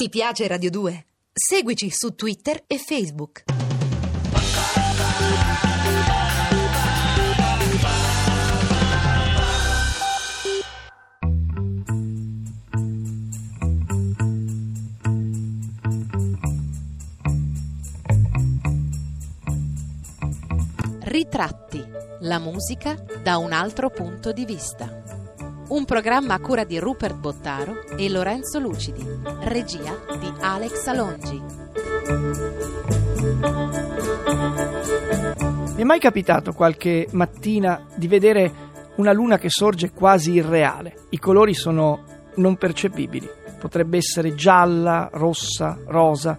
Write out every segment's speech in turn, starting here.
Ti piace Radio 2? Seguici su Twitter e Facebook. Ritratti, la musica da un altro punto di vista. Un programma a cura di Rupert Bottaro e Lorenzo Lucidi, regia di Alex Alongi. Mi è mai capitato qualche mattina di vedere una luna che sorge quasi irreale? I colori sono non percepibili. Potrebbe essere gialla, rossa, rosa.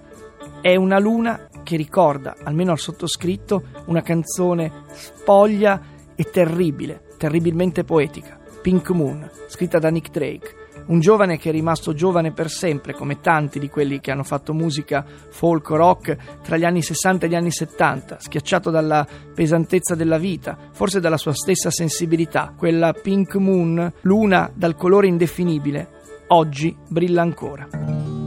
È una luna che ricorda, almeno al sottoscritto, una canzone spoglia e terribile, terribilmente poetica. Pink Moon, scritta da Nick Drake, un giovane che è rimasto giovane per sempre, come tanti di quelli che hanno fatto musica folk rock tra gli anni 60 e gli anni 70, schiacciato dalla pesantezza della vita, forse dalla sua stessa sensibilità. Quella Pink Moon, luna dal colore indefinibile, oggi brilla ancora.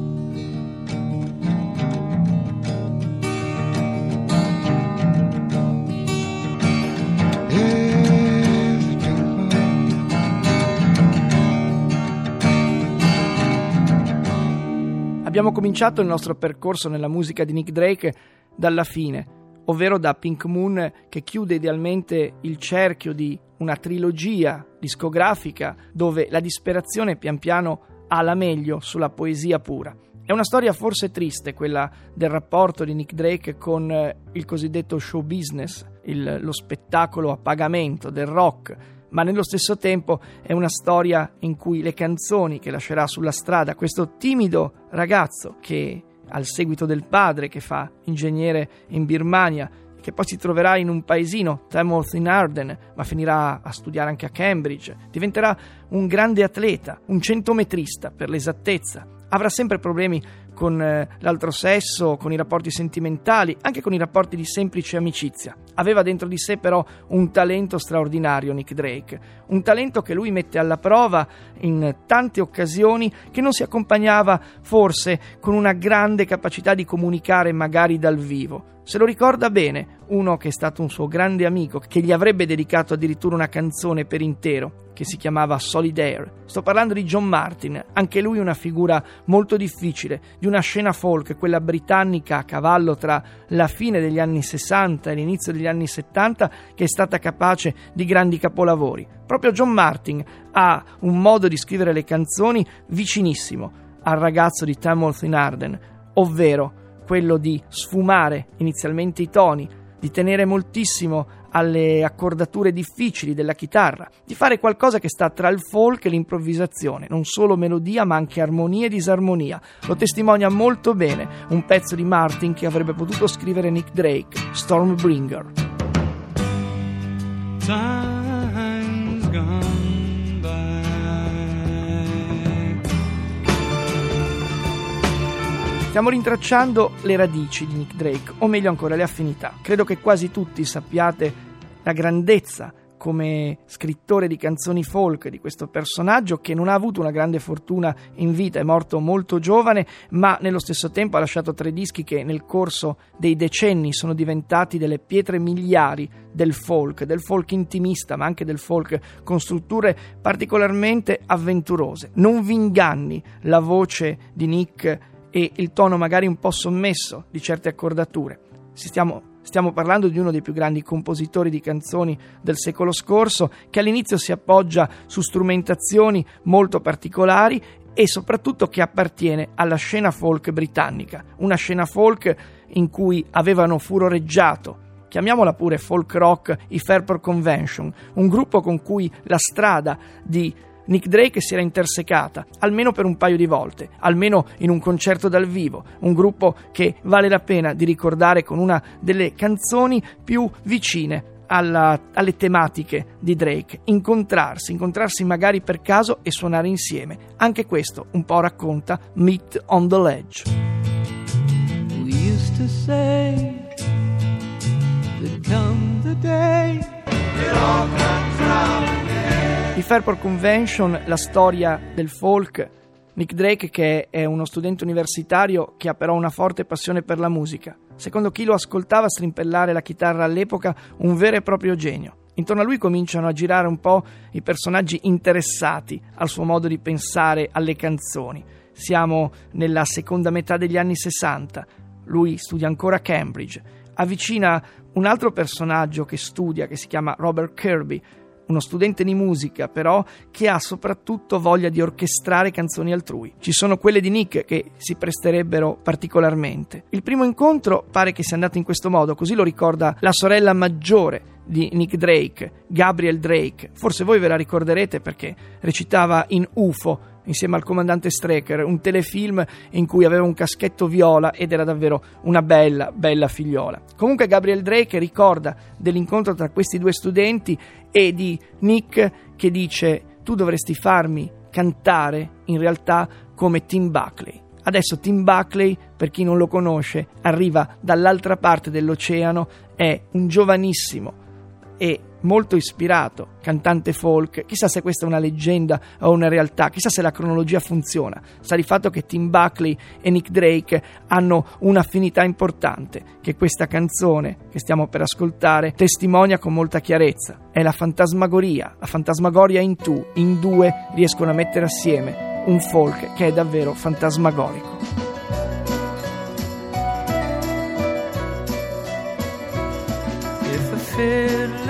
Abbiamo cominciato il nostro percorso nella musica di Nick Drake dalla fine, ovvero da Pink Moon che chiude idealmente il cerchio di una trilogia discografica dove la disperazione pian piano ha la meglio sulla poesia pura. È una storia forse triste quella del rapporto di Nick Drake con il cosiddetto show business, il, lo spettacolo a pagamento del rock, ma nello stesso tempo è una storia in cui le canzoni che lascerà sulla strada questo timido ragazzo che al seguito del padre che fa ingegnere in Birmania che poi si troverà in un paesino, Tamworth in Arden, ma finirà a studiare anche a Cambridge, diventerà un grande atleta, un centometrista per l'esattezza, avrà sempre problemi con eh, l'altro sesso, con i rapporti sentimentali, anche con i rapporti di semplice amicizia. Aveva dentro di sé però un talento straordinario Nick Drake, un talento che lui mette alla prova in tante occasioni che non si accompagnava forse con una grande capacità di comunicare magari dal vivo. Se lo ricorda bene, uno che è stato un suo grande amico, che gli avrebbe dedicato addirittura una canzone per intero, che si chiamava Solidaire. Sto parlando di John Martin, anche lui una figura molto difficile, di una scena folk, quella britannica a cavallo tra la fine degli anni 60 e l'inizio degli anni 70, che è stata capace di grandi capolavori. Proprio John Martin ha un modo di scrivere le canzoni vicinissimo al ragazzo di Tamworth in Arden, ovvero quello di sfumare inizialmente i toni, di tenere moltissimo alle accordature difficili della chitarra, di fare qualcosa che sta tra il folk e l'improvvisazione, non solo melodia ma anche armonia e disarmonia. Lo testimonia molto bene un pezzo di Martin che avrebbe potuto scrivere Nick Drake, Stormbringer. Stiamo rintracciando le radici di Nick Drake, o meglio ancora le affinità. Credo che quasi tutti sappiate la grandezza come scrittore di canzoni folk di questo personaggio che non ha avuto una grande fortuna in vita, è morto molto giovane, ma nello stesso tempo ha lasciato tre dischi che nel corso dei decenni sono diventati delle pietre miliari del folk, del folk intimista, ma anche del folk con strutture particolarmente avventurose. Non vi inganni la voce di Nick e il tono magari un po' sommesso di certe accordature. Stiamo Stiamo parlando di uno dei più grandi compositori di canzoni del secolo scorso, che all'inizio si appoggia su strumentazioni molto particolari e soprattutto che appartiene alla scena folk britannica, una scena folk in cui avevano furoreggiato chiamiamola pure folk rock, i Fairport Convention, un gruppo con cui la strada di Nick Drake si era intersecata, almeno per un paio di volte, almeno in un concerto dal vivo, un gruppo che vale la pena di ricordare con una delle canzoni più vicine alla, alle tematiche di Drake, incontrarsi, incontrarsi magari per caso e suonare insieme. Anche questo un po' racconta Meet on the Ledge. We used to say come the day comes round. I Fairport Convention, la storia del folk Nick Drake che è uno studente universitario che ha però una forte passione per la musica. Secondo chi lo ascoltava strimpellare la chitarra all'epoca, un vero e proprio genio. Intorno a lui cominciano a girare un po' i personaggi interessati al suo modo di pensare alle canzoni. Siamo nella seconda metà degli anni 60. Lui studia ancora a Cambridge. Avvicina un altro personaggio che studia, che si chiama Robert Kirby, uno studente di musica però che ha soprattutto voglia di orchestrare canzoni altrui. Ci sono quelle di Nick che si presterebbero particolarmente. Il primo incontro pare che sia andato in questo modo, così lo ricorda la sorella maggiore di Nick Drake, Gabriel Drake. Forse voi ve la ricorderete perché recitava in UFO insieme al comandante Strecker, un telefilm in cui aveva un caschetto viola ed era davvero una bella, bella figliola. Comunque Gabriel Drake ricorda dell'incontro tra questi due studenti e di Nick che dice tu dovresti farmi cantare in realtà come Tim Buckley. Adesso Tim Buckley, per chi non lo conosce, arriva dall'altra parte dell'oceano, è un giovanissimo e molto ispirato, cantante folk, chissà se questa è una leggenda o una realtà, chissà se la cronologia funziona. Sta di fatto che Tim Buckley e Nick Drake hanno un'affinità importante, che questa canzone che stiamo per ascoltare testimonia con molta chiarezza. È la fantasmagoria, la fantasmagoria in tu, in due riescono a mettere assieme un folk che è davvero fantasmagorico. If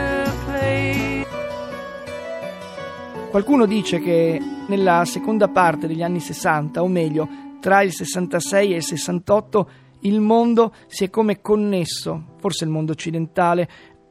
Qualcuno dice che nella seconda parte degli anni 60, o meglio, tra il 66 e il 68, il mondo si è come connesso, forse il mondo occidentale,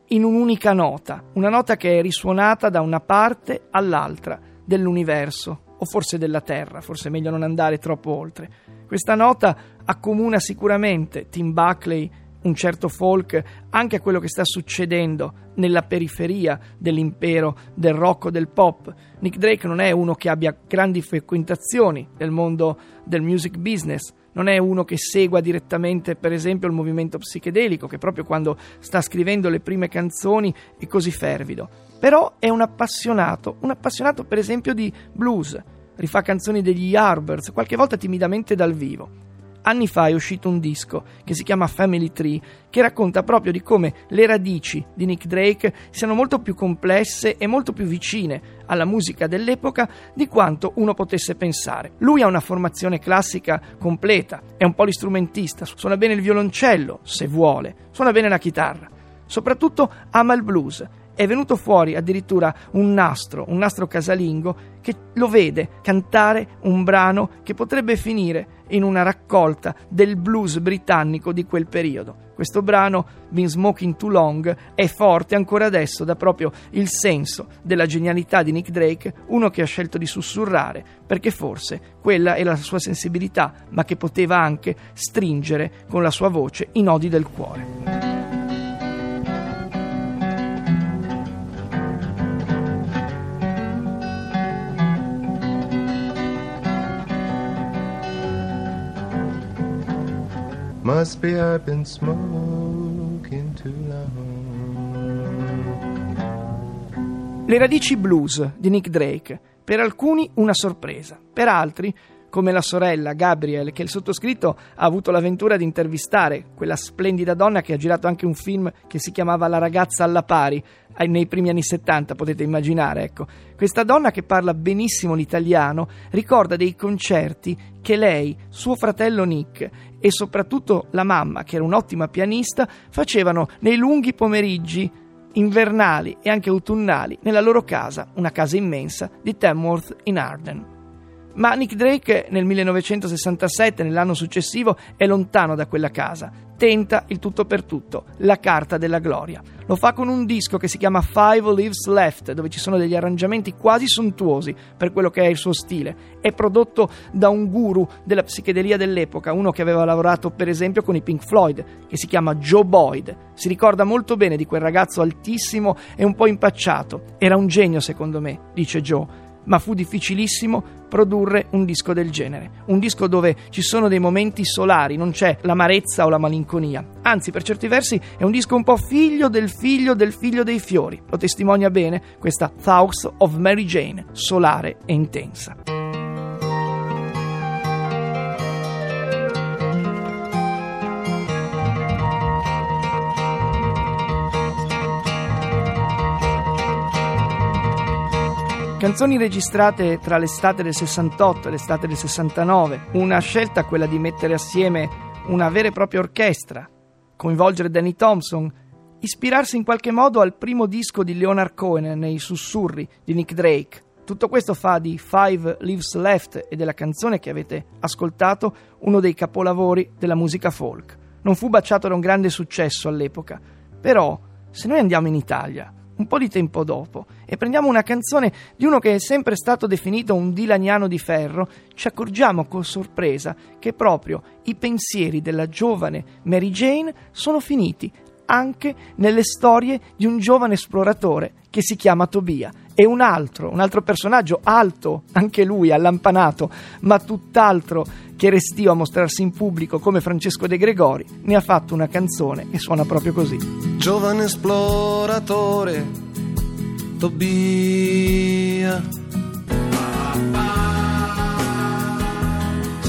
in un'unica nota, una nota che è risuonata da una parte all'altra dell'universo, o forse della Terra, forse è meglio non andare troppo oltre. Questa nota accomuna sicuramente Tim Buckley, un certo folk, anche a quello che sta succedendo nella periferia dell'impero del rock o del pop. Nick Drake non è uno che abbia grandi frequentazioni nel mondo del music business, non è uno che segua direttamente, per esempio, il movimento psichedelico, che proprio quando sta scrivendo le prime canzoni è così fervido. Però è un appassionato, un appassionato per esempio di blues, rifà canzoni degli Yardbirds, qualche volta timidamente dal vivo. Anni fa è uscito un disco che si chiama Family Tree, che racconta proprio di come le radici di Nick Drake siano molto più complesse e molto più vicine alla musica dell'epoca di quanto uno potesse pensare. Lui ha una formazione classica completa, è un polistrumentista, suona bene il violoncello, se vuole, suona bene la chitarra. Soprattutto ama il blues è venuto fuori addirittura un nastro, un nastro casalingo, che lo vede cantare un brano che potrebbe finire in una raccolta del blues britannico di quel periodo. Questo brano, Been Smoking Too Long, è forte ancora adesso, dà proprio il senso della genialità di Nick Drake, uno che ha scelto di sussurrare, perché forse quella era la sua sensibilità, ma che poteva anche stringere con la sua voce i nodi del cuore. Must be I've been smoking too long. Le radici blues di Nick Drake, per alcuni una sorpresa, per altri, come la sorella Gabriel, che il sottoscritto ha avuto l'avventura di intervistare, quella splendida donna che ha girato anche un film che si chiamava La ragazza alla pari, nei primi anni 70, potete immaginare, ecco. Questa donna che parla benissimo l'italiano ricorda dei concerti che lei, suo fratello Nick e soprattutto la mamma, che era un'ottima pianista, facevano nei lunghi pomeriggi invernali e anche autunnali nella loro casa, una casa immensa di Tamworth in Arden. Ma Nick Drake nel 1967, nell'anno successivo, è lontano da quella casa. Tenta il tutto per tutto, la carta della gloria. Lo fa con un disco che si chiama Five Leaves Left, dove ci sono degli arrangiamenti quasi sontuosi per quello che è il suo stile. È prodotto da un guru della psichedelia dell'epoca, uno che aveva lavorato per esempio con i Pink Floyd, che si chiama Joe Boyd. Si ricorda molto bene di quel ragazzo altissimo e un po' impacciato. Era un genio secondo me, dice Joe ma fu difficilissimo produrre un disco del genere, un disco dove ci sono dei momenti solari, non c'è l'amarezza o la malinconia, anzi per certi versi è un disco un po' figlio del figlio del figlio dei fiori, lo testimonia bene questa Thoughts of Mary Jane, solare e intensa. Canzoni registrate tra l'estate del 68 e l'estate del 69, una scelta quella di mettere assieme una vera e propria orchestra, coinvolgere Danny Thompson, ispirarsi in qualche modo al primo disco di Leonard Cohen nei sussurri di Nick Drake. Tutto questo fa di Five Leaves Left e della canzone che avete ascoltato uno dei capolavori della musica folk. Non fu baciato da un grande successo all'epoca, però se noi andiamo in Italia, un po' di tempo dopo. E prendiamo una canzone di uno che è sempre stato definito un dilaniano di ferro, ci accorgiamo con sorpresa che proprio i pensieri della giovane Mary Jane sono finiti anche nelle storie di un giovane esploratore che si chiama Tobia e un altro, un altro personaggio alto, anche lui allampanato, ma tutt'altro che restio a mostrarsi in pubblico come Francesco De Gregori, ne ha fatto una canzone e suona proprio così. Giovane esploratore, Tobia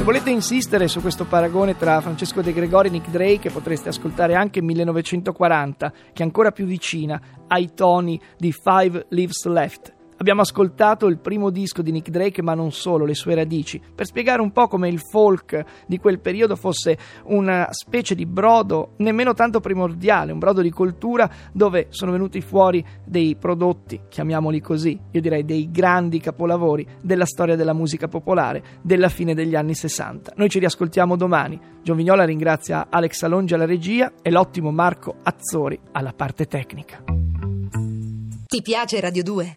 Se volete insistere su questo paragone tra Francesco De Gregori e Nick Drake, potreste ascoltare anche 1940, che è ancora più vicina ai toni di Five Leaves Left Abbiamo ascoltato il primo disco di Nick Drake, ma non solo, le sue radici, per spiegare un po' come il folk di quel periodo fosse una specie di brodo nemmeno tanto primordiale, un brodo di cultura dove sono venuti fuori dei prodotti, chiamiamoli così, io direi dei grandi capolavori della storia della musica popolare della fine degli anni 60. Noi ci riascoltiamo domani. John Vignola ringrazia Alex Alongi alla regia e l'ottimo Marco Azzori alla parte tecnica. Ti piace Radio 2?